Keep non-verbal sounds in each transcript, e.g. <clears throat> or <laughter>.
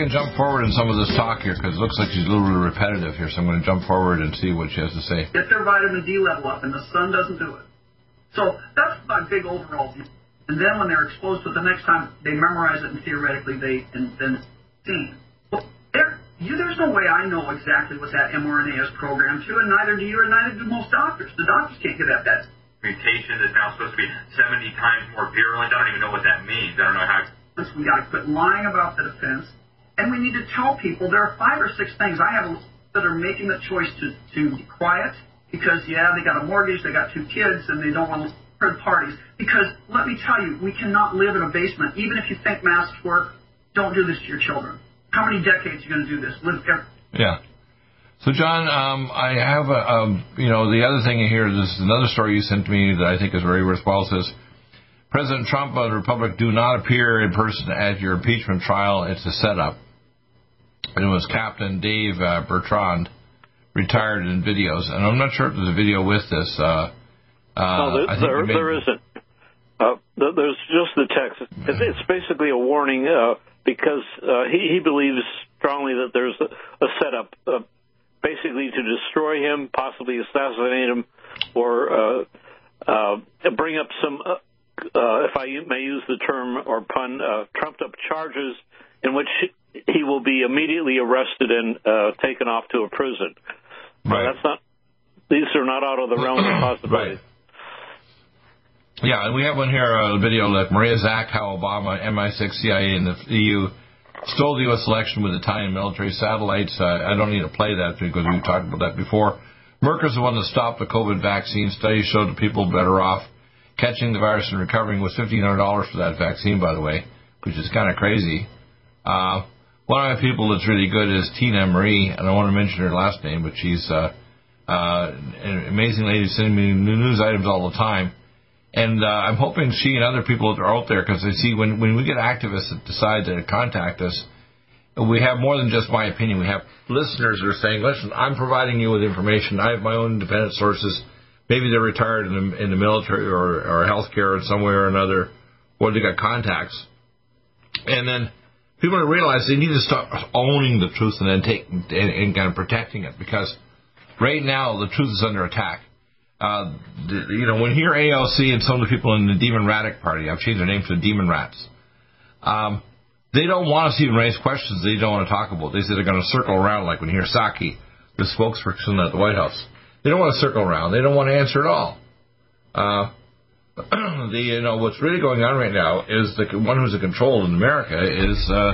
Can jump forward in some of this talk here because it looks like she's a little bit repetitive here. So I'm going to jump forward and see what she has to say. Get their vitamin D level up, and the sun doesn't do it. So that's my big overall view. And then when they're exposed to it the next time, they memorize it and theoretically they and then see. Well, there, you, there's no way I know exactly what that mRNA is programmed to, and neither do you, and neither do most doctors. The doctors can't get at that. mutation that's now supposed to be 70 times more virulent. I don't even know what that means. I don't know how. We got to quit lying about the defense, and we need to tell people there are five or six things I have that are making the choice to to be quiet because yeah they got a mortgage, they got two kids, and they don't want to third parties. Because let me tell you, we cannot live in a basement. Even if you think masks work, don't do this to your children. How many decades are you going to do this? Live every, Yeah. So John, um, I have a, um, you know, the other thing here. This is another story you sent me that I think is very worthwhile. It says President Trump of the Republic do not appear in person at your impeachment trial. It's a setup. And it was Captain Dave uh, Bertrand, retired in videos, and I'm not sure if there's a video with this. Uh, uh, No, there, there, there isn't. Uh, there's just the text. It's, it's basically a warning uh, because uh, he, he believes strongly that there's a, a setup, uh, basically to destroy him, possibly assassinate him, or uh, uh, bring up some, uh, uh, if I may use the term or pun, uh, trumped up charges in which he will be immediately arrested and uh, taken off to a prison. Uh, Right. that's not. These are not out of the realm of possibility. Right. Yeah, and we have one here, a video like Maria Zack, how Obama, MI6, CIA, and the EU stole the U.S. election with Italian military satellites. Uh, I don't need to play that because we've talked about that before. Merck is the one that stopped the COVID vaccine. Studies showed that people better off catching the virus and recovering with $1,500 for that vaccine, by the way, which is kind of crazy. Uh, one of my people that's really good is Tina Marie, and I want to mention her last name, but she's uh, uh, an amazing lady sending me new news items all the time. And uh, I'm hoping she and other people that are out there, because I see when, when we get activists that decide to contact us, we have more than just my opinion. We have listeners that are saying, listen, I'm providing you with information. I have my own independent sources. Maybe they're retired in the, in the military or, or healthcare or somewhere or another, or they got contacts. And then people realize they need to start owning the truth and then take and, and kind of protecting it because right now the truth is under attack. Uh, you know, when you hear ALC and some of the people in the Demon Radic Party, I've changed their name to the Demon Rats. Um, they don't want us to even raise questions they don't want to talk about. They say they're going to circle around, like when you hear Psaki, the spokesperson at the White House. They don't want to circle around. They don't want to answer at all. Uh, the you know what's really going on right now is the one who's in control in America is uh,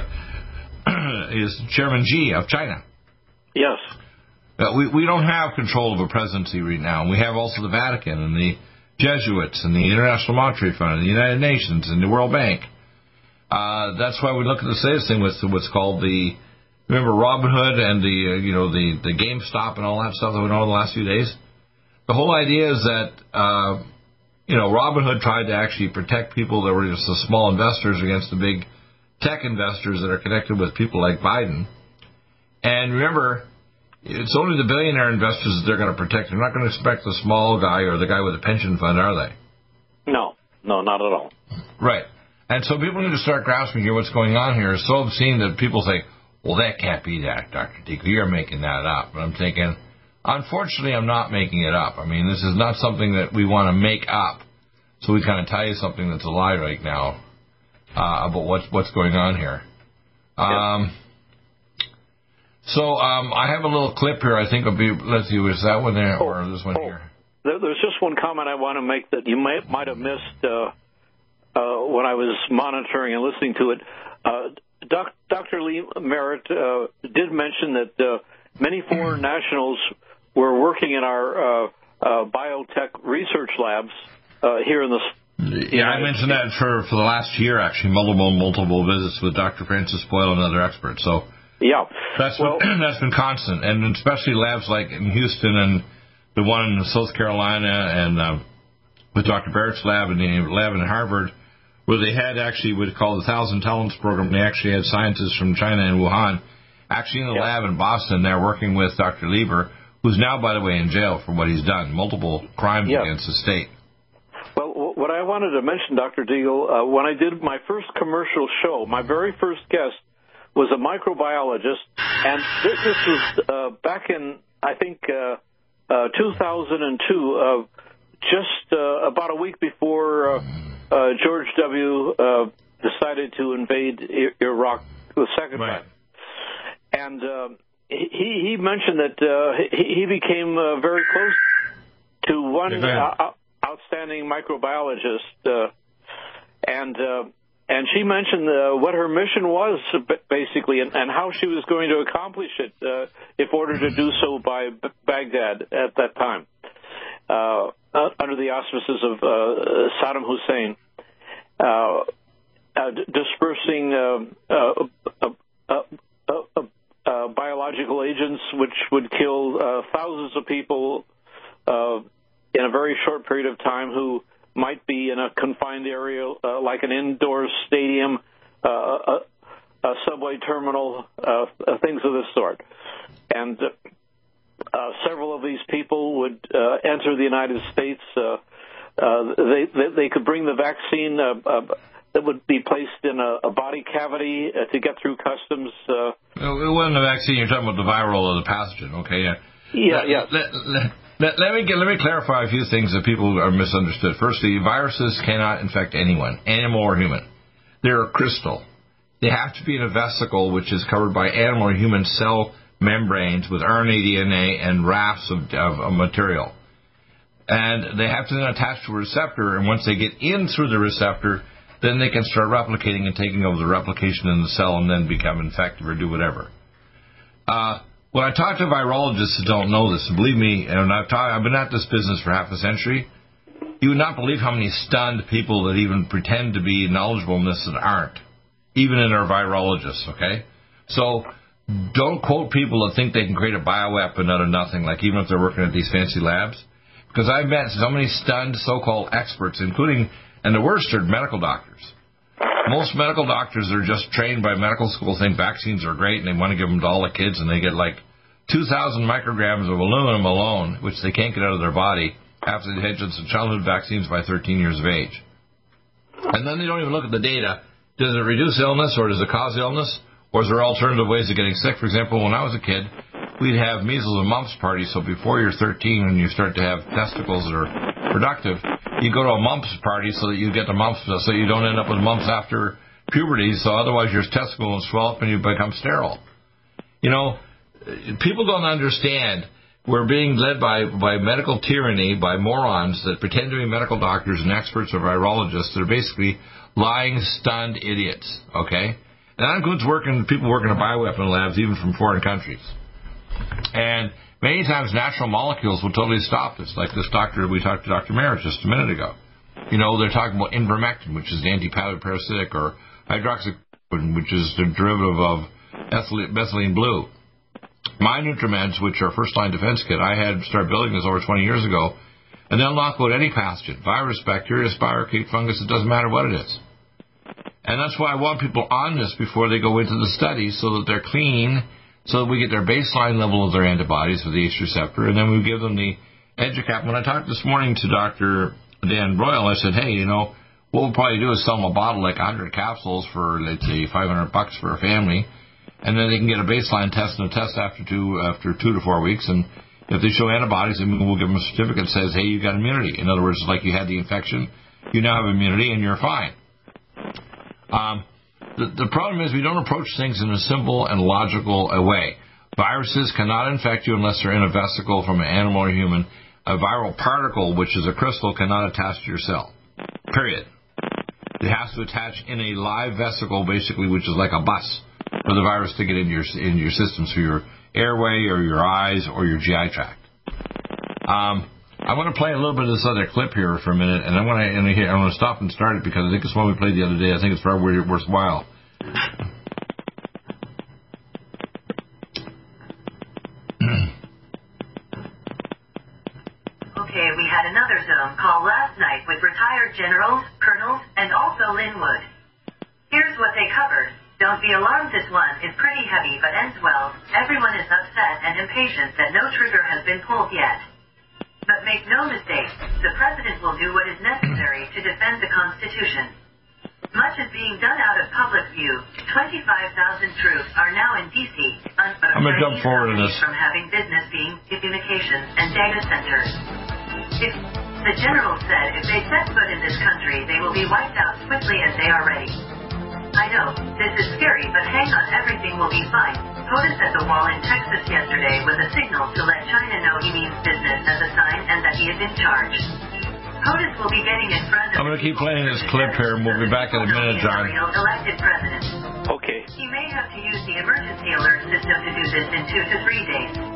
<clears throat> is Chairman Xi of China. Yes. Uh, we we don't have control of a presidency right now. We have also the Vatican and the Jesuits and the International Monetary Fund and the United Nations and the World Bank. Uh, that's why we look at the latest thing with what's called the remember Robin Hood and the uh, you know the the GameStop and all that stuff that we know in the last few days. The whole idea is that uh, you know Robin Hood tried to actually protect people that were just the small investors against the big tech investors that are connected with people like Biden. And remember, it's only the billionaire investors that they're going to protect. They're not going to expect the small guy or the guy with a pension fund, are they? No, no, not at all. Right. And so people need to start grasping here what's going on here. It's so obscene that people say, well, that can't be that, Dr. Deagle. You're making that up. And I'm thinking, unfortunately, I'm not making it up. I mean, this is not something that we want to make up. So we kind of tell you something that's a lie right now uh, about what's what's going on here. Um, So um, I have a little clip here. I think it'll be. Let's see, was that one there or this one Oh. here? There, there's just one comment I want to make that you might might have missed uh, uh, when I was monitoring and listening to it. Uh, doc, Dr. Lee Merritt uh, did mention that uh, many foreign nationals were working in our uh, uh, biotech research labs uh, here in the Yeah, I mentioned that for for the last year, actually, multiple multiple visits with Dr. Francis Boyle and other experts. So yeah, that's well, been, <clears throat> that's been constant, and especially labs like in Houston and the one in South Carolina and uh, with Dr. Baric's lab and the lab in Harvard, where they had actually what called the Thousand Talents program. They actually had scientists from China and Wuhan actually in the yeah. lab in Boston. They're working with Dr. Lieber, who's now, by the way, in jail for what he's done, multiple crimes yeah. against the state. Well, what I wanted to mention, Dr. Deagle, uh, when I did my first commercial show, my very first guest was a microbiologist, and this, this was uh, back in, I think, uh, uh, 2002, uh, just uh, about a week before uh, uh, George W. Uh, decided to invade I- Iraq the second Right. time. And uh, he, he mentioned that uh, he, he became uh, very close to one Yeah, go ahead. uh, outstanding microbiologist, uh, and uh, and she mentioned uh, what her mission was basically, and, and how she was going to accomplish it uh, if ordered to do so by B- Baghdad at that time, uh, under the auspices of uh, Saddam Hussein. Uh, uh, dispersing uh, uh, uh, uh, uh, uh, biological agents which would kill uh, thousands of people uh, in a very short period of time who might be in a confined area uh, like an indoor stadium, uh, a, subway terminal, uh, uh, things of this sort. And uh, several of these people would uh, enter the United States. Uh, uh, they, could bring the vaccine uh, uh, that would be placed in a, a body cavity uh, to get through customs. Uh, It wasn't a vaccine. You're talking about the viral or the pathogen. Okay. Yeah. yeah, Let- yeah. Let, let, let, let me get, let me clarify a few things that people are misunderstood. Firstly, viruses cannot infect anyone, animal or human. They're a crystal. They have to be in a vesicle which is covered by animal or human cell membranes with RNA, DNA, and rafts of, of, of material. And they have to then attach to a receptor, and once they get in through the receptor, then they can start replicating and taking over the replication in the cell and then become infective or do whatever. Uh, when I talk to virologists who don't know this, believe me, and I've, talk, I've been at this business for half a century, you would not believe how many stunned people that even pretend to be knowledgeable in this that aren't, even in our virologists, okay? So don't quote people that think they can create a bioweapon out of nothing, like even if they're working at these fancy labs. Because I've met so many stunned so-called experts, including, and the worst are medical doctors. Most medical doctors are just trained by medical school, think vaccines are great, and they want to give them to all the kids, and they get like 2,000 micrograms of aluminum alone, which they can't get out of their body after they had some childhood vaccines by 13 years of age. And then they don't even look at the data. Does it reduce illness, or does it cause illness, or is there alternative ways of getting sick? For example, when I was a kid, we'd have measles and mumps parties. So before you're 13 and you start to have testicles that are productive, you go to a mumps party so that you get the mumps, uh, so you don't end up with mumps after puberty. So otherwise your testicles will swell up and you become sterile. You know, people don't understand. We're being led by, by medical tyranny, by morons that pretend to be medical doctors and experts or virologists that are basically lying, stunned idiots. Okay, and that includes working people working in bioweapon labs, even from foreign countries. And many times natural molecules will totally stop this, like this doctor we talked to Dr. Merritt just a minute ago. You know, they're talking about ivermectin, which is the anti-parasitic, or hydroxychloroquine, which is the derivative of ethylene, methylene blue. My NutriMeds, which are first-line defense kit, I had started building this over 20 years ago, and they'll knock out any pathogen, virus, bacteria, spirochete, fungus, it doesn't matter what it is. And that's why I want people on this before they go into the study so that they're clean, so that we get their baseline level of their antibodies for the H receptor, and then we give them the EduCap. When I talked this morning to Dr. Dan Royal, I said, hey, you know, what we'll probably do is sell them a bottle like 100 capsules for, let's say, 500 bucks for a family, and then they can get a baseline test and a test after two after two to four weeks, and if they show antibodies, then we'll give them a certificate that says, hey, you got immunity. In other words, like you had the infection, you now have immunity, and you're fine. Um, the, problem is we don't approach things in a simple and logical way. Viruses cannot infect you unless they're in a vesicle from an animal or human. A viral particle, which is a crystal, cannot attach to your cell. Period. It has to attach in a live vesicle, basically, which is like a bus for the virus to get into your into your system, through your airway or your eyes or your GI tract. Um, I want to play a little bit of this other clip here for a minute, and I want to and I want to stop and start it because I think it's one we played the other day. I think it's very worthwhile. <clears throat> okay, we had another Zoom call last night with retired generals, colonels, and also Lin Wood. Here's what they covered. Don't be alarmed, this one is pretty heavy but ends well. Everyone is upset and impatient that no trigger has been pulled yet. But make no mistake, the President will do what is necessary to defend the Constitution. Much is being done out of public view. 25,000 troops are now in D.C. I'm going to jump forward in this. From having business being communications and data centers. If the general said if they set foot in this country, they will be wiped out swiftly as they are ready. I know, this is scary, but hang on, everything will be fine. POTUS at the wall in Texas yesterday was a signal to let China know he means business as a sign and that he is in charge. POTUS will be getting in front of... I'm going to keep playing this clip here, and we'll be back in a minute, John. ...elected president. Okay. He may have to use the emergency alert system to do this in two to three days.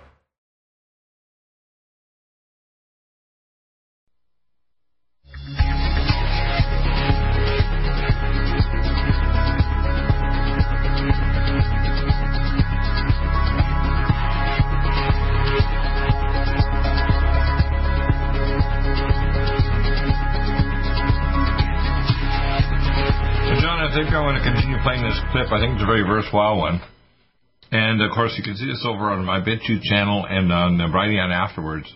playing this clip. I think it's a very worthwhile one. And of course, you can see this over on my BitChute channel and on the Brighteon afterwards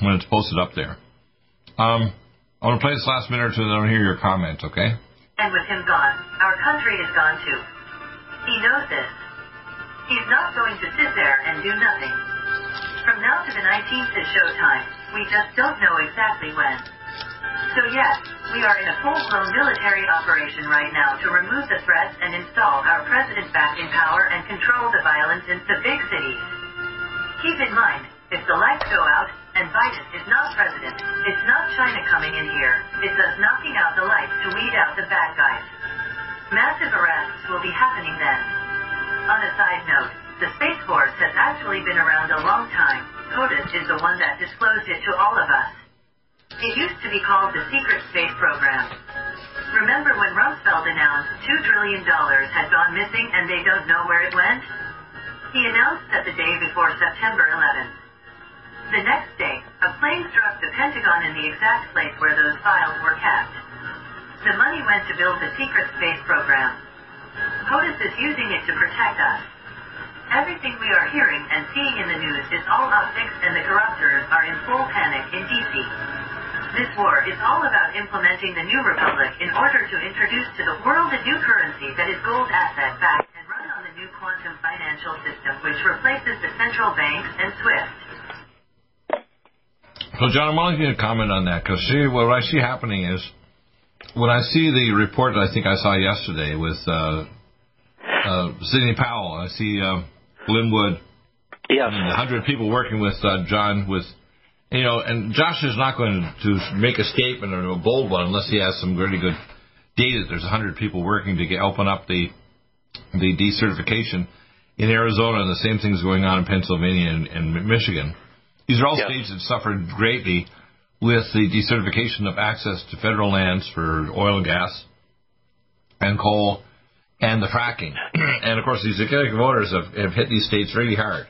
when it's posted up there. Um, I want to play this last minute or two, and I want to hear your comments, okay? And with him gone, our country is gone too. He knows this. He's not going to sit there and do nothing. From now to the 19th is showtime. We just don't know exactly when. So yes, we are in a full-blown military operation right now to remove the threats and install our president back in power and control the violence in the big cities. Keep in mind, if the lights go out and Biden is not president, it's not China coming in here. It's us knocking out the lights to weed out the bad guys. Massive arrests will be happening then. On a side note, the Space Force has actually been around a long time. POTUS is the one that disclosed it to all of us. It used to be called the Secret Space Program. Remember when Rumsfeld announced $2 trillion had gone missing and they don't know where it went? He announced that the day before September 11th. The next day, a plane struck the Pentagon in the exact place where those files were kept. The money went to build the secret space program. POTUS is using it to protect us. Everything we are hearing and seeing in the news is all optics and the corruptors are in full panic in DC. This war is all about implementing the New Republic in order to introduce to the world a new currency that is gold asset backed and run on the new quantum financial system which replaces the central banks and SWIFT. So, John, I want you to comment on that because see, what I see happening is when I see the report that I think I saw yesterday with uh, uh, Sidney Powell, I see uh, Lin Wood, Yes. 100 people working with uh, John with, you know, and Josh is not going to make a statement or a bold one unless he has some really good data. There's 100 people working to get, open up the the decertification in Arizona, and the same thing's going on in Pennsylvania and, and Michigan. These are all Yes. states that suffered greatly with the decertification of access to federal lands for oil and gas and coal and the fracking. <clears throat> and of course, these executive orders have, have hit these states really hard.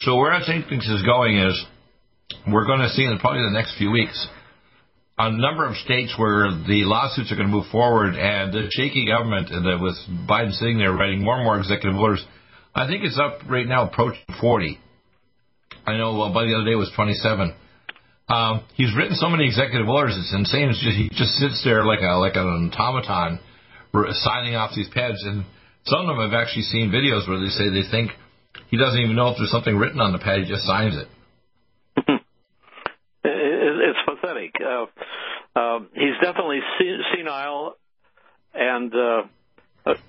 So where I think this is going is we're going to see in probably the next few weeks a number of states where the lawsuits are going to move forward and the shaky government that with Biden sitting there writing more and more executive orders. I think it's up right now approaching 40. I know well, by the other day it was 27. Um, he's written so many executive orders, it's insane. It's just, he just sits there like a like an automaton, signing off these pads. And some of them have actually seen videos where they say they think he doesn't even know if there's something written on the pad. He just signs. It- It's pathetic. Uh, uh, he's definitely senile, and uh,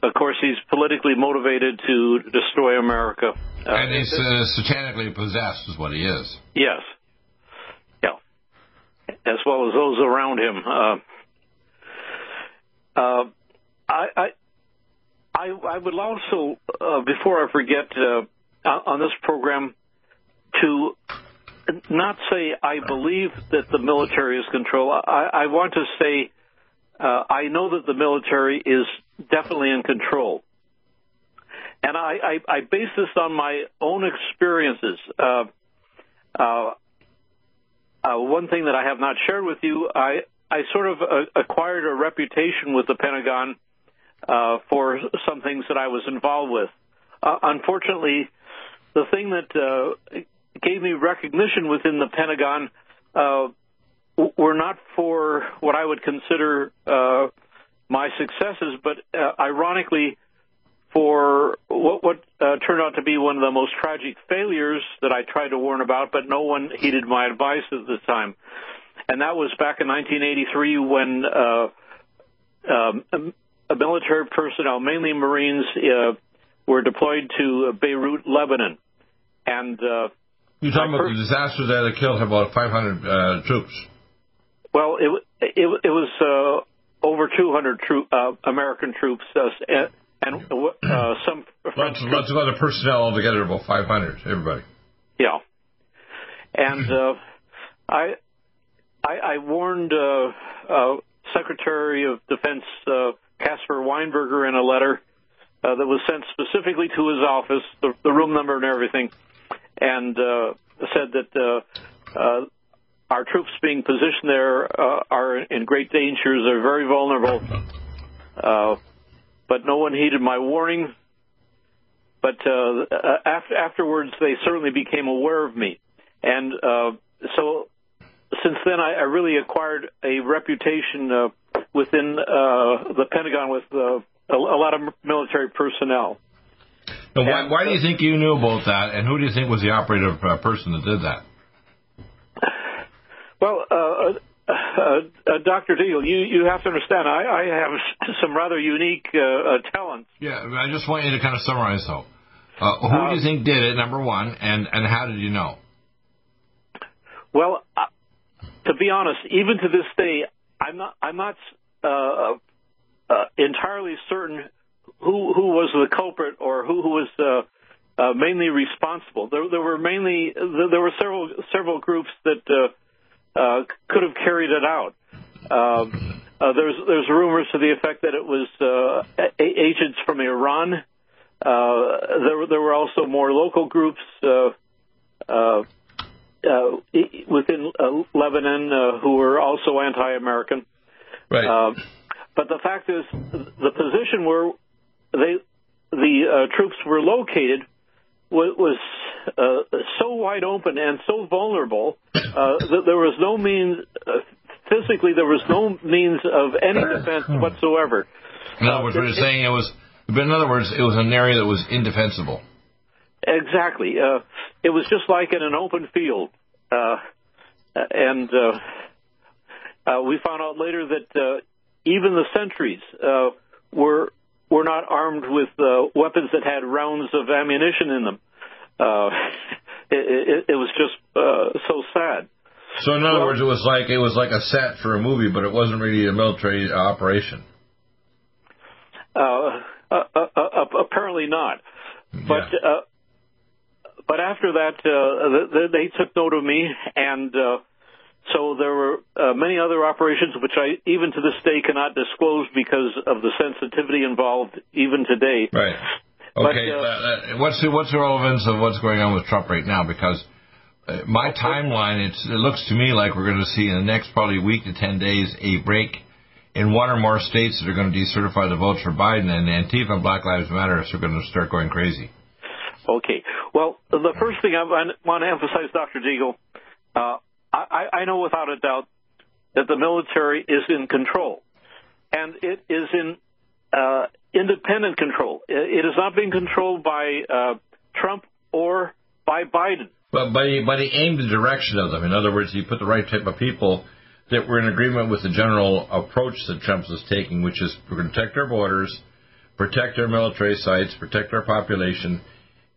of course, he's politically motivated to destroy America. Uh, and he's uh, satanically possessed, is what he is. Yes. Yeah. As well as those around him. Uh, uh, I, I, I, I would also, uh, before I forget, uh, on on this program, to not say I believe that the military is control. I, I want to say uh, I know that the military is definitely in control. And I, I, I base this on my own experiences. Uh, uh, uh, one thing that I have not shared with you, I, I sort of uh, acquired a reputation with the Pentagon uh, for some things that I was involved with. Unfortunately, the thing that gave me recognition within the Pentagon uh, were not for what I would consider uh, my successes, but uh, ironically, for what, what uh, turned out to be one of the most tragic failures that I tried to warn about, but no one heeded my advice at the time. And that was back in 1983 when uh, um, a military personnel, mainly Marines, uh, were deployed to Beirut, Lebanon. And You're talking about the disaster that had killed about 500 uh, troops. Well, it it, it was uh, over 200 troop, uh, American troops uh, and, and uh, some French Lots, lots of other personnel altogether, about 500, everybody. Yeah, and uh, I, I I warned uh, uh, Secretary of Defense uh, Caspar Weinberger in a letter uh, that was sent specifically to his office, the, the room number and everything, and uh, said that uh, uh, our troops being positioned there are in great danger. They're very vulnerable. But no one heeded my warning. But after, afterwards, they certainly became aware of me, and so since then, I, I really acquired a reputation uh, within uh, the Pentagon with uh, a, a lot of military personnel. So why, why do you think you knew about that, and who do you think was the operative uh, person that did that? Well, uh, uh, uh, Dr. Deal, you, you have to understand, I, I have some rather unique uh, uh, talents. Yeah, I just want you to kind of summarize, though. Uh, who do you think did it, number one, and, and how did you know? Well, uh, to be honest, even to this day, I'm not I'm not uh, uh, entirely certain who who was the culprit or who who was uh, uh, mainly responsible. There, there were mainly there were several several groups that uh, uh, could have carried it out. Um, uh, there's there's rumors to the effect that it was uh, a- agents from Iran. Uh, there there were also more local groups. Uh, uh, uh, within uh, Lebanon uh, who were also anti-American. Right. Um, but the fact is, the position where they the uh, troops were located was, was uh, so wide open and so vulnerable uh, that there was no means uh, physically there was no means of any defense whatsoever. In other words, what you're saying it was, but in other words, it was an area that was indefensible. Exactly. Uh, it was just like in an open field. Uh, and uh, uh, we found out later that uh, even the sentries uh, were were not armed with uh, weapons that had rounds of ammunition in them. Uh, <laughs> it, it, it was just uh, so sad. So in other words, it was like it was like a set for a movie, but it wasn't really a military operation. Uh, uh, uh, uh, apparently not. But Yeah. uh, but after that, uh, th- they took note of me, and uh, so there were uh, many other operations which I even to this day cannot disclose because of the sensitivity involved, even today. Right. Okay. uh, uh, uh, what's the, what's the relevance of what's going on with Trump right now? Because uh, my timeline, it's, it looks to me like we're going to see in the next probably week to ten days a break in one or more states that are going to decertify the votes for Biden, and Antifa and Black Lives Matter are going to start going crazy. Okay. Well, the first thing I want to emphasize, Dr. Deagle, uh, I, I know without a doubt that the military is in control, and it is in uh, independent control. It is not being controlled by uh, Trump or by Biden. But but he, but he aimed the direction of them. In other words, he put the right type of people that were in agreement with the general approach that Trump was taking, which is protect our borders, protect our military sites, protect our population.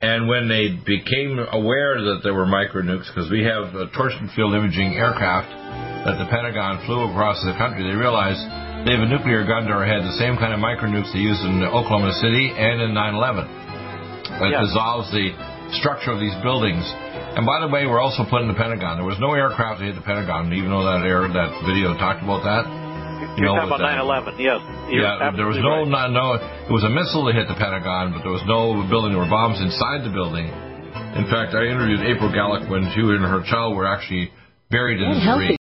And when they became aware that there were micro nukes, because we have a torsion field imaging aircraft that the Pentagon flew across the country, they realized they have a nuclear gun to our head, the same kind of micro nukes they used in Oklahoma City and in 9/11 that Yeah. dissolves the structure of these buildings. And by the way, we're also putting the Pentagon. There was no aircraft that hit the Pentagon, even though that air that video talked about that. You're No, talking about 9/11, yes. You're yeah, there was no, right. no, no. It was a missile that hit the Pentagon, but there was no building. There were bombs inside the building. In fact, I interviewed April Gallop when she and her child were actually buried in the debris.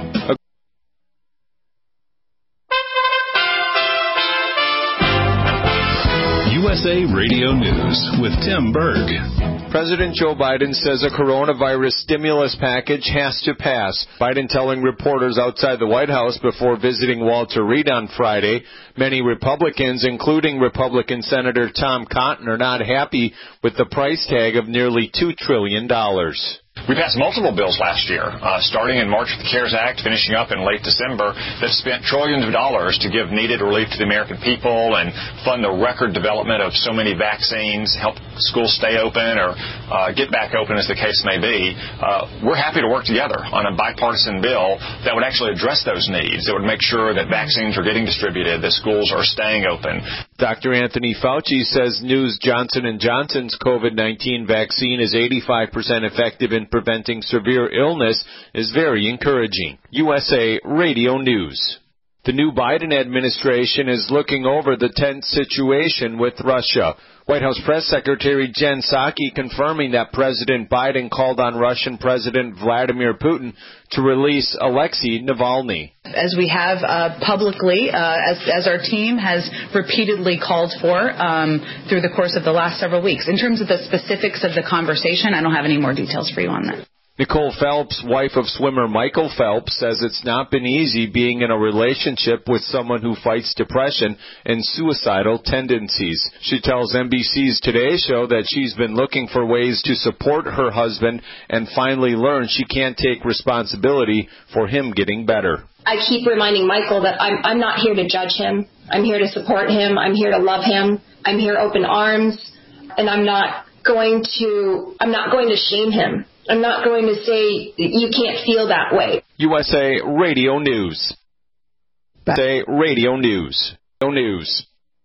USA Radio News with Tim Berg. President Joe Biden says a coronavirus stimulus package has to pass. Biden telling reporters outside the White House before visiting Walter Reed on Friday, many Republicans, including Republican Senator Tom Cotton, are not happy with the price tag of nearly $2 trillion. We passed multiple bills last year, uh, starting in March with the CARES Act, finishing up in late December, that spent trillions of dollars to give needed relief to the American people and fund the record development of so many vaccines, help schools stay open or uh, get back open as the case may be. Uh, we're happy to work together on a bipartisan bill that would actually address those needs, that would make sure that vaccines are getting distributed, that schools are staying open. Dr. Anthony Fauci says news Johnson & Johnson's COVID-19 vaccine is 85% effective in preventing severe illness is very encouraging. USA Radio News. The new Biden administration is looking over the tense situation with Russia. White House Press Secretary Jen Psaki confirming that President Biden called on Russian President Vladimir Putin to release Alexei Navalny. As we have uh, publicly, uh, as, as, our team has repeatedly called for um, through the course of the last several weeks. In terms of the specifics of the conversation, I don't have any more details for you on that. Nicole Phelps, wife of swimmer Michael Phelps, says it's not been easy being in a relationship with someone who fights depression and suicidal tendencies. She tells NBC's Today Show that she's been looking for ways to support her husband and finally learned she can't take responsibility for him getting better. I keep reminding Michael that I'm, I'm not here to judge him. I'm here to support him. I'm here to love him. I'm here open arms and I'm not going to, I'm not going to shame him. I'm not going to say you can't feel that way. USA Radio News. Say Radio News. No news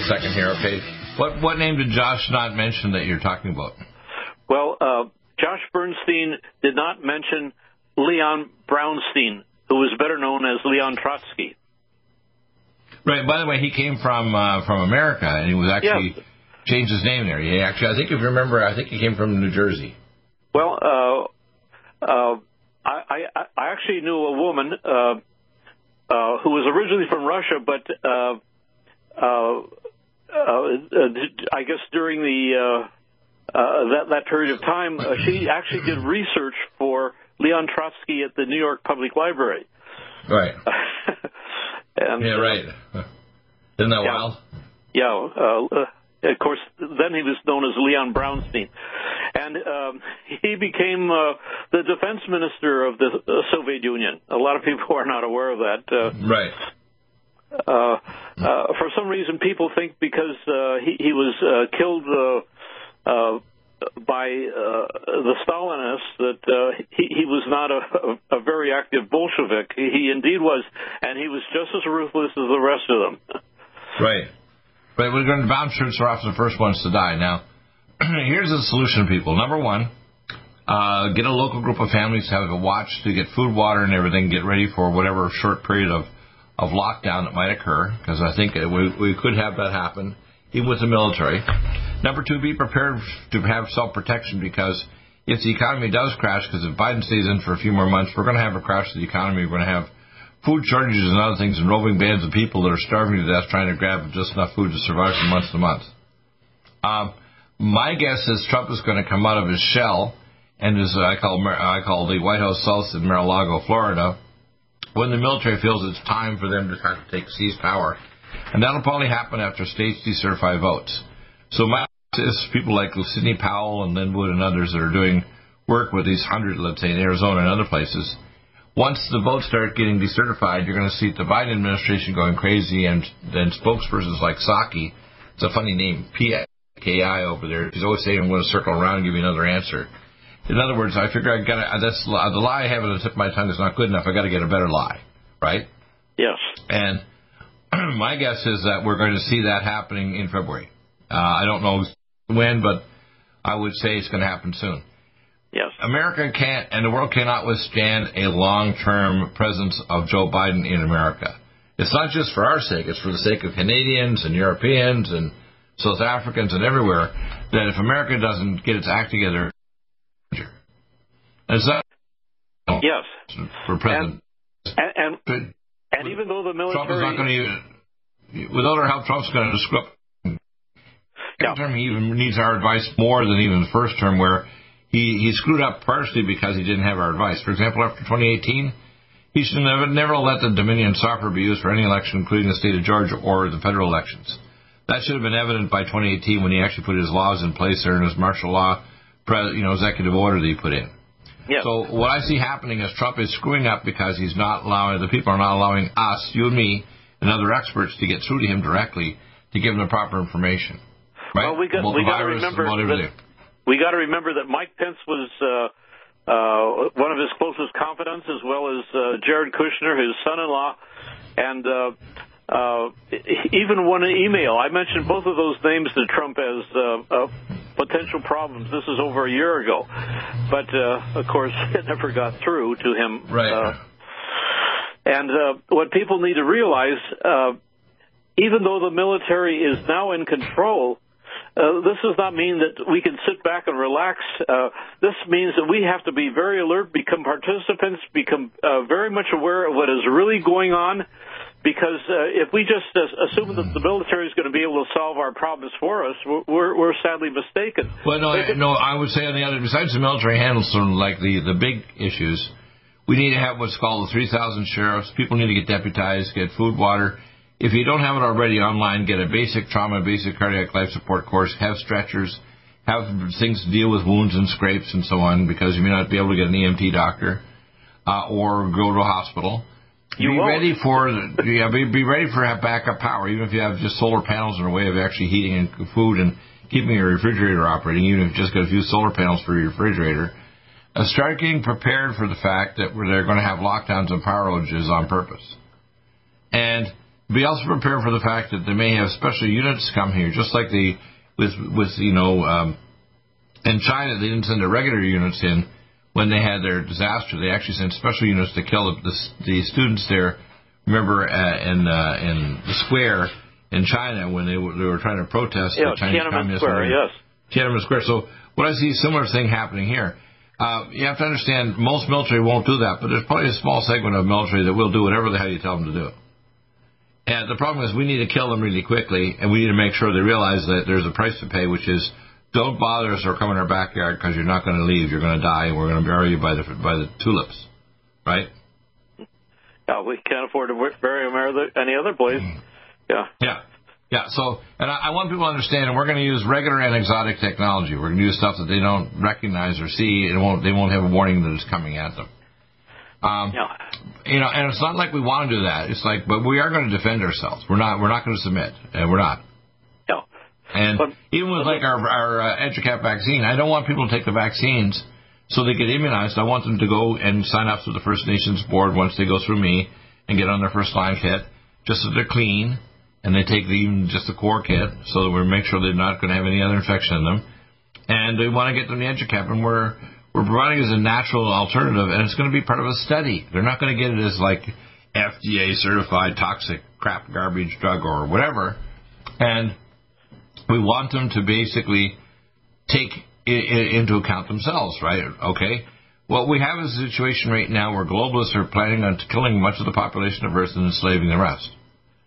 a second here. Okay. What what name did Josh not mention that you're talking about? Well, uh, Josh Bernstein did not mention Leon Brownstein, who was better known as Leon Trotsky. Right. By the way, he came from uh, from America, and he was actually yeah. changed his name there. He actually, I think, if you remember, I think he came from New Jersey. Well, uh, uh, I, I I actually knew a woman uh, uh, who was originally from Russia, but uh, uh, uh, I guess during the uh, that that period of time, she actually did research for Leon Trotsky at the New York Public Library. Right. <laughs> and, yeah, right. Isn't that yeah, wild? Yeah. Uh, of course, then he was known as Leon Brownstein. And um, he became uh, the defense minister of the uh, Soviet Union. A lot of people are not aware of that. Uh, right. Uh, uh, for some reason, people think because uh, he, he was uh, killed uh, uh, by uh, the Stalinists that uh, he, he was not a, a, very active Bolshevik. He, he indeed was, and he was just as ruthless as the rest of them. Right. But we're going to bomb troops are often the first ones to die. Now, <clears throat> here's the solution, people. Number one, uh, get a local group of families to have a watch to get food, water, and everything. Get ready for whatever short period of of lockdown that might occur, because I think we, we could have that happen, even with the military. Number two, be prepared to have self protection because if the economy does crash, because if Biden stays in for a few more months, we're going to have a crash of the economy. We're going to have food shortages and other things and roving bands of people that are starving to death trying to grab just enough food to survive from month to month. Um, my guess is Trump is going to come out of his shell, and as I call I call the White House South in Mar-a-Lago, Florida, when the military feels it's time for them to have to take seize power. And that'll probably happen after states decertify votes. So my is people like Sidney Powell and Lin Wood and others that are doing work with these hundred, let's say in Arizona and other places. Once the votes start getting decertified, you're going to see the Biden administration going crazy, and then spokespersons like Psaki. It's a funny name, P K I over there. He's always saying, "I'm going to circle around and give you another answer." In other words, I figure I got. That's the lie I have on the tip of my tongue is not good enough. I got to get a better lie, right? Yes. And <clears throat> my guess is that we're going to see that happening in February. Uh, I don't know when, but I would say it's going to happen soon. Yes. America can't, and the world cannot withstand a long-term presence of Joe Biden in America. It's not just for our sake; it's for the sake of Canadians and Europeans and South Africans and everywhere. That if America doesn't get its act together, is that yes for president? And and, and, and even though the military Trump is not going to, without our help, Trump's going to screw up. Second term, he even needs our advice more than even the first term, where he, he screwed up partially because he didn't have our advice. For example, after 2018, he should never, never let the Dominion software be used for any election, including the state of Georgia or the federal elections. That should have been evident by 2018 when he actually put his laws in place there in his martial law, you know, executive order that he put in. Yeah. So what I see happening is Trump is screwing up because he's not allowing the people are not allowing us, you and me, and other experts to get through to him directly to give him the proper information. Right? Well, we got we got to remember that, we got to remember that Mike Pence was uh, uh, one of his closest confidants, as well as uh, Jared Kushner, his son-in-law, and uh, uh, even one email. I mentioned both of those names to Trump as uh, uh, potential problems. This is over a year ago, but uh, of course <laughs> it never got through to him. Right. Uh, and uh, what people need to realize, uh, even though the military is now in control, uh, this does not mean that we can sit back and relax. Uh, this means that we have to be very alert, become participants, become uh, very much aware of what is really going on. Because uh, if we just uh, assume that the military is going to be able to solve our problems for us, we're, we're sadly mistaken. Well, no, I, no, I would say on the other, besides the military handles some like the the big issues, we need to have what's called the 3,000 sheriffs. People need to get deputized, get food, water. If you don't have it already online, get a basic trauma, basic cardiac life support course, have stretchers, have things to deal with wounds and scrapes and so on, because you may not be able to get an EMT doctor uh, or go to a hospital. You be won't. ready for yeah, be, be ready for have backup power, even if you have just solar panels in a way of actually heating and food and keeping your refrigerator operating, even if you just got a few solar panels for your refrigerator. Uh, start getting prepared for the fact that they're going to have lockdowns and power outages on purpose. And be also prepared for the fact that they may have special units come here, just like the with with you know um, in China they didn't send the regular units in when they had their disaster. They actually sent special units to kill the the, the students there. Remember uh, in uh, in the square in China when they were, they were trying to protest Yeah, the Chinese Tiananmen Communist Square, Party. yes. Tiananmen Square. So what I see a similar thing happening here. Uh, you have to understand most military won't do that, but there's probably a small segment of military that will do whatever the hell you tell them to do. And the problem is we need to kill them really quickly, and we need to make sure they realize that there's a price to pay, which is don't bother us or come in our backyard because you're not going to leave. You're going to die, and we're going to bury you by the by the tulips, right? Yeah, we can't afford to bury them any other place. Yeah. Yeah. Yeah, so, and I, I want people to understand, and we're going to use regular and exotic technology. We're going to use stuff that they don't recognize or see, and won't, they won't have a warning that it's coming at them. Um, Yeah. you know, and it's not like we want to do that. It's like, but we are going to defend ourselves. We're not, we're not going to submit, and we're not. And even with like our our uh, EduCap vaccine, I don't want people to take the vaccines so they get immunized. I want them to go and sign up to the First Nations board once they go through me and get on their first line kit, just so they're clean and they take the, even just the core kit so that we make sure they're not going to have any other infection in them. And we want to get them the EduCap, and we're we're providing it as a natural alternative, and it's going to be part of a study. They're not going to get it as like FDA certified toxic crap garbage drug or whatever. And we want them to basically take into account themselves, right? Okay. What we have is a situation right now where globalists are planning on killing much of the population of Earth and enslaving the rest.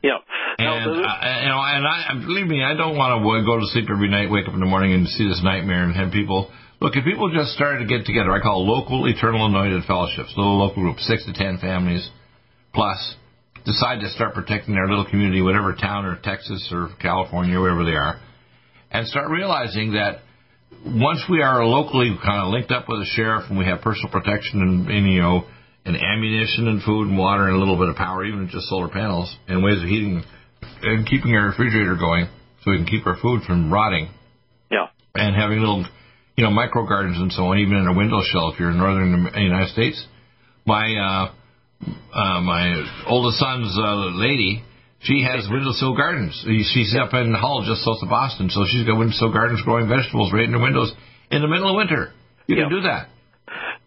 Yeah. And uh, you know, and I believe me, I don't want to go to sleep every night, wake up in the morning, and see this nightmare and have people. Look, if people just started to get together, I call local eternal anointed fellowships, little local groups, six to ten families plus, decide to start protecting their little community, whatever town or Texas or California, wherever they are, and start realizing that once we are locally kind of linked up with the sheriff and we have personal protection and, and you know and ammunition and food and water and a little bit of power, even just solar panels and ways of heating and keeping our refrigerator going so we can keep our food from rotting. Yeah. And having little, you know, micro gardens and so on, even in a windowsill if you're in northern United States. My uh, uh, my oldest son's uh, lady, she has windowsill gardens. She's up in Hull, just south of Boston, so she's got windowsill gardens growing vegetables right in her windows in the middle of winter. You Yeah. can do that.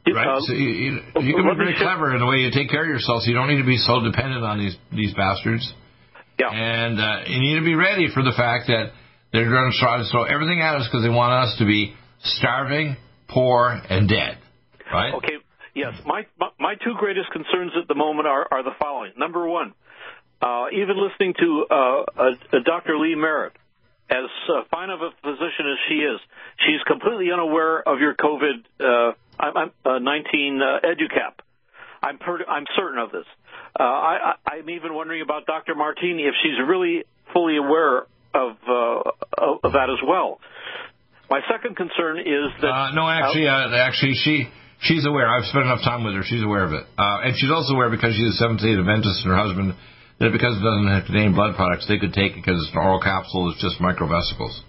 Right, Um, so you, you, you can be very clever in the way you take care of yourself. So you don't need to be so dependent on these these bastards. Yeah. And uh, you need to be ready for the fact that they're going to try to throw everything at us because they want us to be starving, poor, and dead. Right? Okay. Yes. My, my my two greatest concerns at the moment are are the following. Number one, uh, even listening to uh, Dr. Lee Merritt, as uh, fine of a physician as she is, she's completely unaware of your COVID uh, I'm, I'm, uh, 19 uh, EduCap. I'm per- I'm certain of this. Uh, I, I, I'm even wondering about Dr. Martini if she's really fully aware of uh, of, of that as well. My second concern is that Uh, no, actually, uh, actually, she she's aware. I've spent enough time with her. She's aware of it, uh, and she's also aware because she's a Seventh Day Adventist and her husband that because it doesn't have contain blood products, they could take it because it's an oral capsule. It's just microvesicles.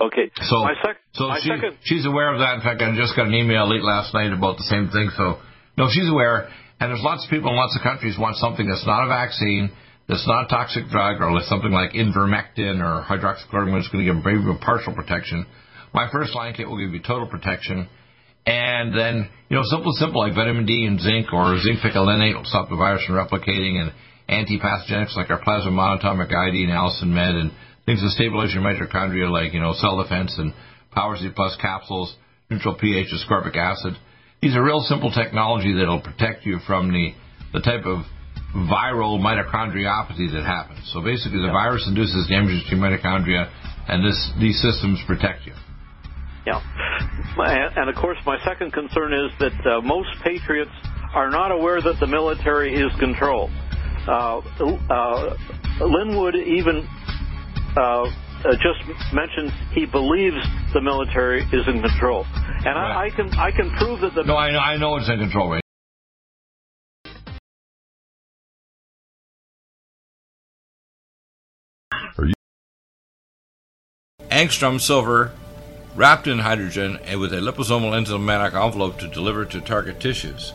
Okay. So, my sec- so my she, second she's aware of that. In fact, I just got an email late last night about the same thing. So, no, she's aware. And there's lots of people in lots of countries want something that's not a vaccine, that's not a toxic drug, or something like ivermectin or hydroxychloroquine, which is going to give them maybe a partial protection. My first line kit will give you total protection. And then, you know, simple, simple like vitamin D and zinc or zinc picolinate will stop the virus from replicating and antipathogenics like our plasma monatomic iodine, allicin med, and things that stabilize your mitochondria like, you know, cell defense and Power C Plus capsules, neutral pH ascorbic acid. These are real simple technology that'll protect you from the, the type of viral mitochondriopathy that happens. So basically the virus induces damage to your mitochondria and this, these systems protect you. Yeah. And, and of course, my second concern is that uh, most patriots are not aware that the military is controlled. Uh, uh, Lin Wood even uh, uh, just mentioned he believes the military is in control, and I, I can I can prove that the No, I know, I know it's in control, right? Angstrom silver wrapped in hydrogen and with a liposomal enzymatic envelope to deliver to target tissues.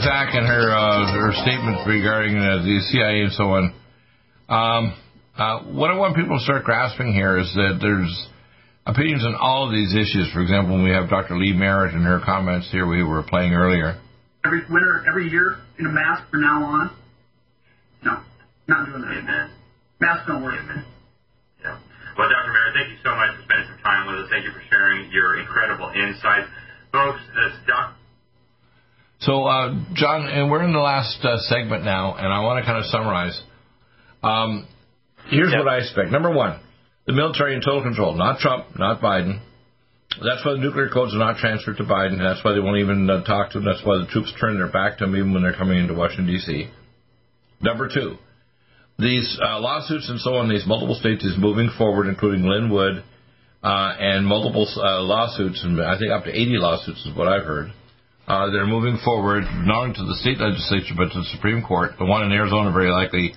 Zach and her uh, her statements regarding uh, the CIA and so on. Um, uh, what I want people to start grasping here is that there's opinions on all of these issues. For example, when we have Dr. Lee Merritt and her comments here we were playing earlier. Every winter, every year, in a mask from now on. No, not doing that. Amen. Masks don't work. Amen. Yeah. Well, Dr. Merritt, thank you so much for spending some time with us. Thank you for sharing your incredible insights. Folks, as Dr. So, uh, John, and we're in the last uh, segment now, and I want to kind of summarize. Um, here's yep. what I expect. Number one, the military in total control, not Trump, not Biden. That's why the nuclear codes are not transferred to Biden. That's why they won't even uh, talk to him. That's why the troops turn their back to him even when they're coming into Washington, D.C. Number two, these uh, lawsuits and so on, these multiple states is moving forward, including Lin Wood uh, and multiple uh, lawsuits, and I think up to 80 lawsuits is what I've heard uh, they're moving forward not only to the state legislature but to the Supreme Court. The one in Arizona, very likely,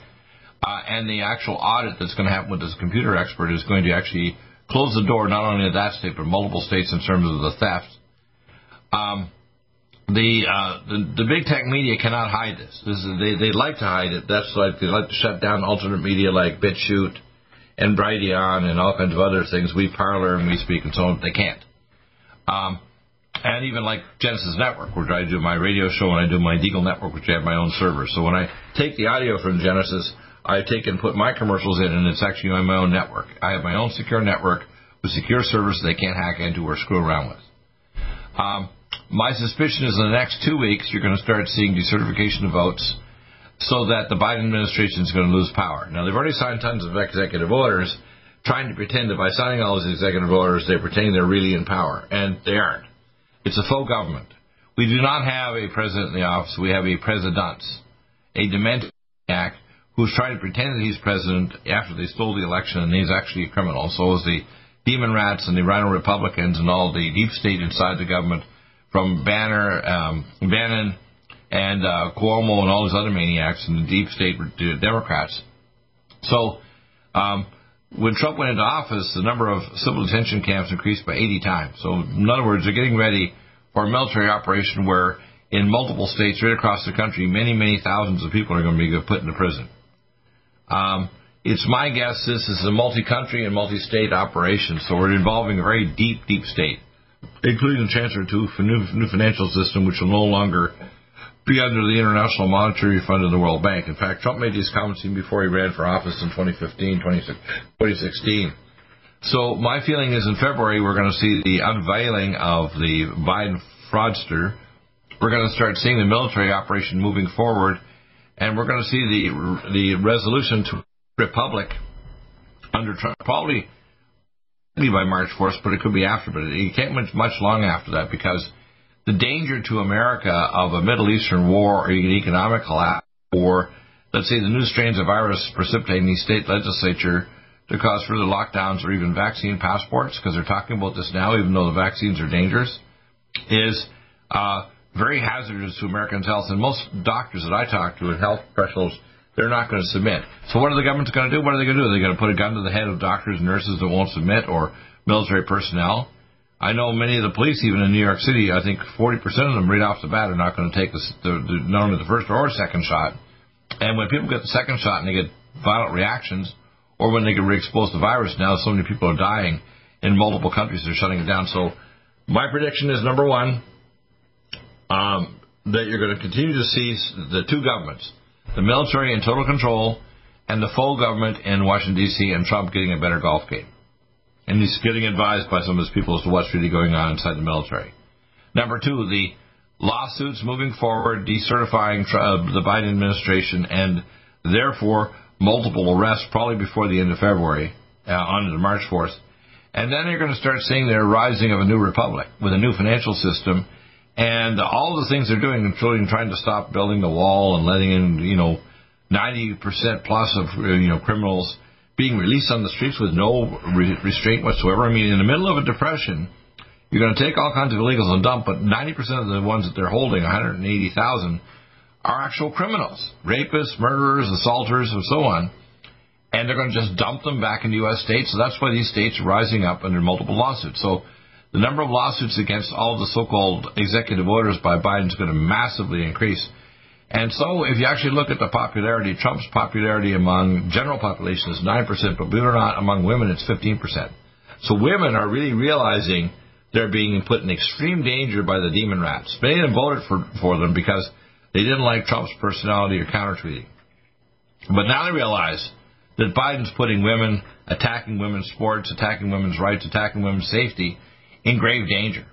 uh, and the actual audit that's going to happen with this computer expert is going to actually close the door not only to that state but multiple states in terms of the theft. Um, the, uh, the the big tech media cannot hide this. This is they they like to hide it. That's like they like to shut down alternate media like BitChute and Brighteon and all kinds of other things. We Parler and we speak and so on. They can't. Um, and even like Genesis Network, where I do my radio show and I do my Deagle Network, which I have my own server. So when I take the audio from Genesis, I take and put my commercials in, and it's actually on my own network. I have my own secure network with secure servers they can't hack into or screw around with. Um, my suspicion is in the next two weeks you're going to start seeing decertification of votes so that the Biden administration is going to lose power. Now, they've already signed tons of executive orders trying to pretend that by signing all those executive orders, they're pretending they're really in power, and they aren't. It's a faux government. We do not have a president in the office. We have a president, a demented who's trying to pretend that he's president after they stole the election, and he's actually a criminal. So is the demon rats and the RINO Republicans and all the deep state inside the government, from Banner, um, Bannon, and uh, Cuomo and all these other maniacs and the deep state Democrats. So um, when Trump went into office, the number of civil detention camps increased by 80 times. So, in other words, they're getting ready for a military operation where, in multiple states right across the country, many, many thousands of people are going to be put into prison. Um, it's my guess this is a multi-country and multi-state operation, so we're involving a very deep, deep state, including the transfer to a new financial system, which will no longer be under the International Monetary Fund and the World Bank. In fact, Trump made these comments even before he ran for office in 2015, 2016. So my feeling is in February we're going to see the unveiling of the Biden fraudster. We're going to start seeing the military operation moving forward, and we're going to see the the resolution to republic under Trump probably by March 4th, but it could be after. But it can't much much long after that because the danger to America of a Middle Eastern war or an economic collapse, or let's say the new strains of virus precipitating the state legislature to cause further lockdowns or even vaccine passports, because they're talking about this now, even though the vaccines are dangerous, is uh, very hazardous to Americans' health. And most doctors that I talk to and health professionals, they're not going to submit. So what are the governments going to do? What are they going to do? Are they going to put a gun to the head of doctors and nurses that won't submit or military personnel? I know many of the police, even in New York City, I think 40% of them right off the bat are not going to take the, the, the, not only the first or second shot. And when people get the second shot and they get violent reactions, or when they get re-exposed to virus, now so many people are dying in multiple countries, they're shutting it down. So my prediction is number one, um, that you're going to continue to see the two governments, the military in total control, and the full government in Washington D.C. and Trump getting a better golf game, and he's getting advised by some of his people as to what's really going on inside the military. Number two, the lawsuits moving forward, decertifying uh, the Biden administration, and therefore multiple arrests probably before the end of February, uh, on to March 4th. And then you're going to start seeing the rising of a new republic with a new financial system and all the things they're doing, including trying to stop building the wall and letting in, you know, 90% plus of, uh, you know, criminals being released on the streets with no re- restraint whatsoever. I mean, in the middle of a depression, you're going to take all kinds of illegals and dump, but 90% of the ones that they're holding, 180,000, are actual criminals, rapists, murderers, assaulters, and so on. And they're going to just dump them back into U.S. states. So that's why these states are rising up under multiple lawsuits. So the number of lawsuits against all the so-called executive orders by Biden is going to massively increase. And so if you actually look at the popularity, Trump's popularity among general population is 9%, but believe it or not, among women it's 15%. So women are really realizing they're being put in extreme danger by the demon rats. Many of them voted for, for them because they didn't like Trump's personality or counter tweeting. But now they realize that Biden's putting women, attacking women's sports, attacking women's rights, attacking women's safety in grave danger.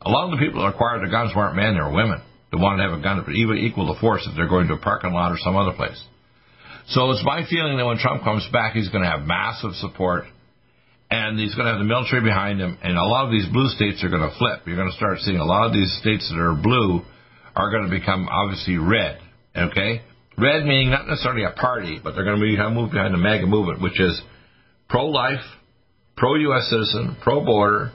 A lot of the people that acquired the guns weren't men, they were women that wanted to have a gun that even equal the force if they're going to a parking lot or some other place. So it's my feeling that when Trump comes back, he's going to have massive support and he's going to have the military behind him, and a lot of these blue states are going to flip. You're going to start seeing a lot of these states that are blue are going to become obviously red. Okay, red meaning not necessarily a party, but they're going to be move behind the MAGA movement, which is pro-life, pro-U.S. citizen, pro-border,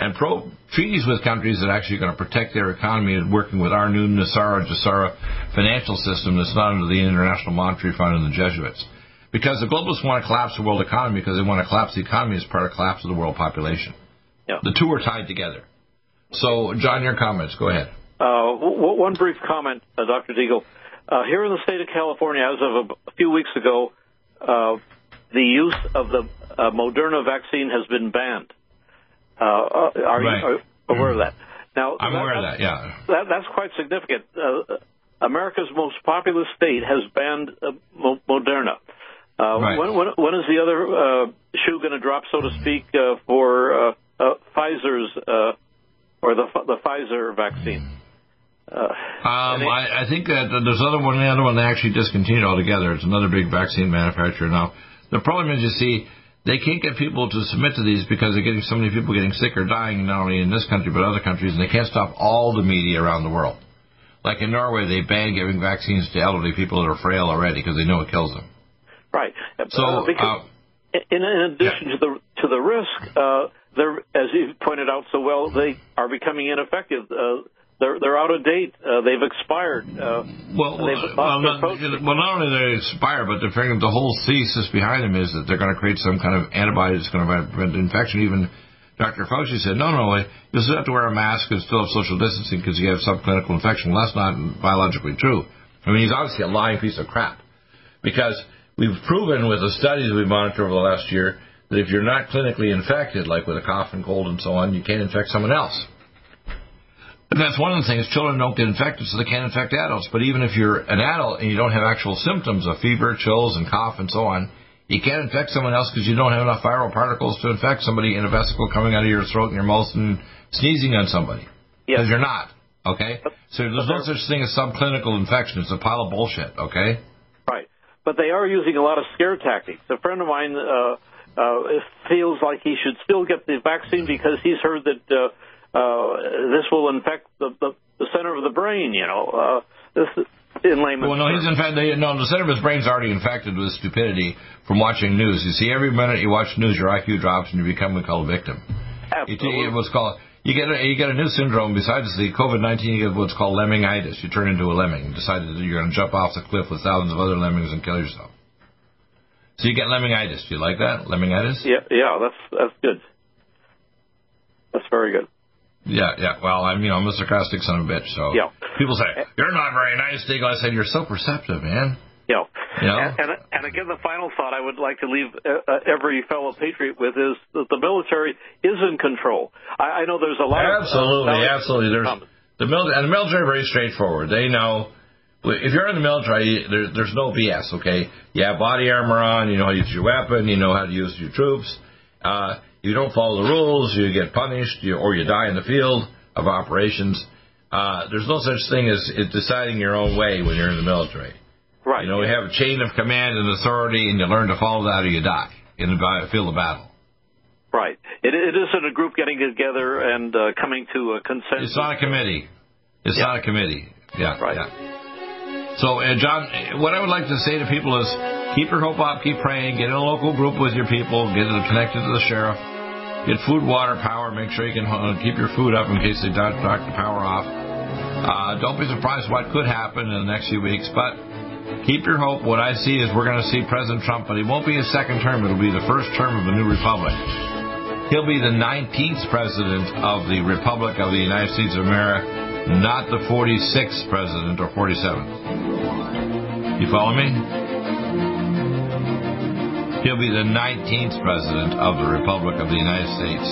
and pro treaties with countries that are actually going to protect their economy and working with our new NESARA GESARA financial system that's not under the International Monetary Fund and the Jesuits. Because the globalists want to collapse the world economy because they want to collapse the economy as part of collapse of the world population. Yeah. The two are tied together. So, John, your comments. Go ahead. Uh, w- one brief comment, uh, Dr. Deagle. Uh, here in the state of California, as of a, a few weeks ago, uh, the use of the uh, Moderna vaccine has been banned. Uh, uh, are right. you are aware of that? Now, I'm that, aware of that. Yeah. That, that's quite significant. Uh, America's most populous state has banned uh, Moderna. Right. When, when, when is the other shoe going to drop, so to mm. speak, for Pfizer's or the the Pfizer vaccine? Mm. Uh, um, I, I think that there's another one, another one they actually discontinued altogether. It's another big vaccine manufacturer now. The problem is, you see, they can't get people to submit to these because they're getting so many people getting sick or dying, not only in this country but other countries, and they can't stop all the media around the world. Like in Norway, they ban giving vaccines to elderly people that are frail already because they know it kills them. Right. So, uh, because uh, in, in addition yeah. to the to the risk, uh, they're as you pointed out so well, they are becoming ineffective. Uh, they're they're out of date. Uh, they've expired. Uh, well, they've well, not, well, not only they expire, but they're figuring the whole thesis behind them is that they're going to create some kind of antibody that's going to prevent infection. Even Dr. Fauci said, no, no, you'll still have to wear a mask and still have social distancing because you have subclinical infection. Well, that's not biologically true. I mean, he's obviously a lying piece of crap because we've proven with the studies we've monitored over the last year that if you're not clinically infected, like with a cough and cold and so on, you can't infect someone else. And that's one of the things. Children don't get infected, so they can't infect adults. But even if you're an adult and you don't have actual symptoms of fever, chills, and cough and so on, you can't infect someone else because you don't have enough viral particles to infect somebody in a vesicle coming out of your throat and your mouth and sneezing on somebody. Because yes. you're not. Okay? So there's no such thing as subclinical infection. It's a pile of bullshit, okay? Right. But they are using a lot of scare tactics. A friend of mine uh, uh, feels like he should still get the vaccine because he's heard that uh, uh, this will infect the, the, the center of the brain, you know. Uh, this in layman's Well, no, he's in fact, they, no, the center of his brain's already infected with stupidity from watching news. You see, every minute you watch news, your IQ drops and you become a called victim. Absolutely. You what's called you get a, you get a new syndrome besides the COVID nineteen. You get what's called lemmingitis. You turn into a lemming. You decide that you're going to jump off the cliff with thousands of other lemmings and kill yourself. So you get lemmingitis. Do you like that? Lemmingitis? Yeah, yeah, that's that's good. That's very good. Yeah, yeah. Well, I'm you know I'm a sarcastic son of a bitch. So Yeah. people say you're not very nice, Deagle. I said you're so perceptive, man. Yeah. You know? And, and, and again, the final thought I would like to leave uh, uh, every fellow patriot with is that the military is in control. I, I know there's a lot absolutely, of uh, absolutely. There's the military, and the military are very straightforward. They know if you're in the military, there, there's no BS. Okay, you have body armor on, you know how to use your weapon, you know how to use your troops. Uh, you don't follow the rules, you get punished, you, or you die in the field of operations. Uh, there's no such thing as, deciding your own way when you're in the military. Right. You know, we have a chain of command and authority, and you learn to follow that or you die in the field of battle. Right. It, it isn't a group getting together and uh, coming to a consensus. It's not a committee. It's not a committee. Yeah. Right. Yeah. So, uh, John, what I would like to say to people is keep your hope up, keep praying, get in a local group with your people, get it connected to the sheriff, get food, water, power, make sure you can uh, keep your food up in case they knock the power off. Uh, don't be surprised what could happen in the next few weeks, but keep your hope. What I see is we're going to see President Trump, but he won't be his second term. It'll be the first term of a new republic. He'll be the 19th president of the Republic of the United States of America, not the 46th president or 47th. You follow me? He'll be the 19th president of the Republic of the United States.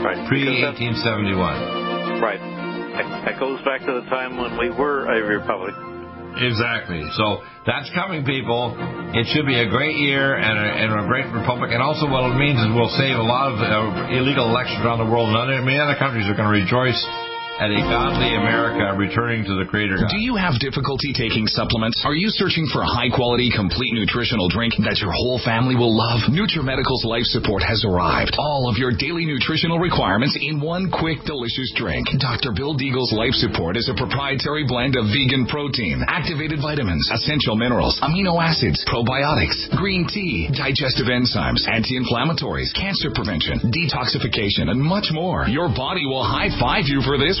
Right. Pre 1871. Right. That, goes back to the time when we were a republic. Exactly. So that's coming, people. It should be a great year and a, and a great republic. And also, what it means is we'll save a lot of uh, illegal elections around the world. And other, many other countries are going to rejoice at a godly America returning to the Creator God. Do you have difficulty taking supplements? Are you searching for a high quality, complete nutritional drink that your whole family will love? NutriMedical's Life Support has arrived. All of your daily nutritional requirements in one quick, delicious drink. Dr. Bill Deagle's Life Support is a proprietary blend of vegan protein, activated vitamins, essential minerals, amino acids, probiotics, green tea, digestive enzymes, anti-inflammatories, cancer prevention, detoxification, and much more. Your body will high five you for this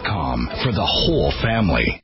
For the whole family.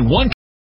One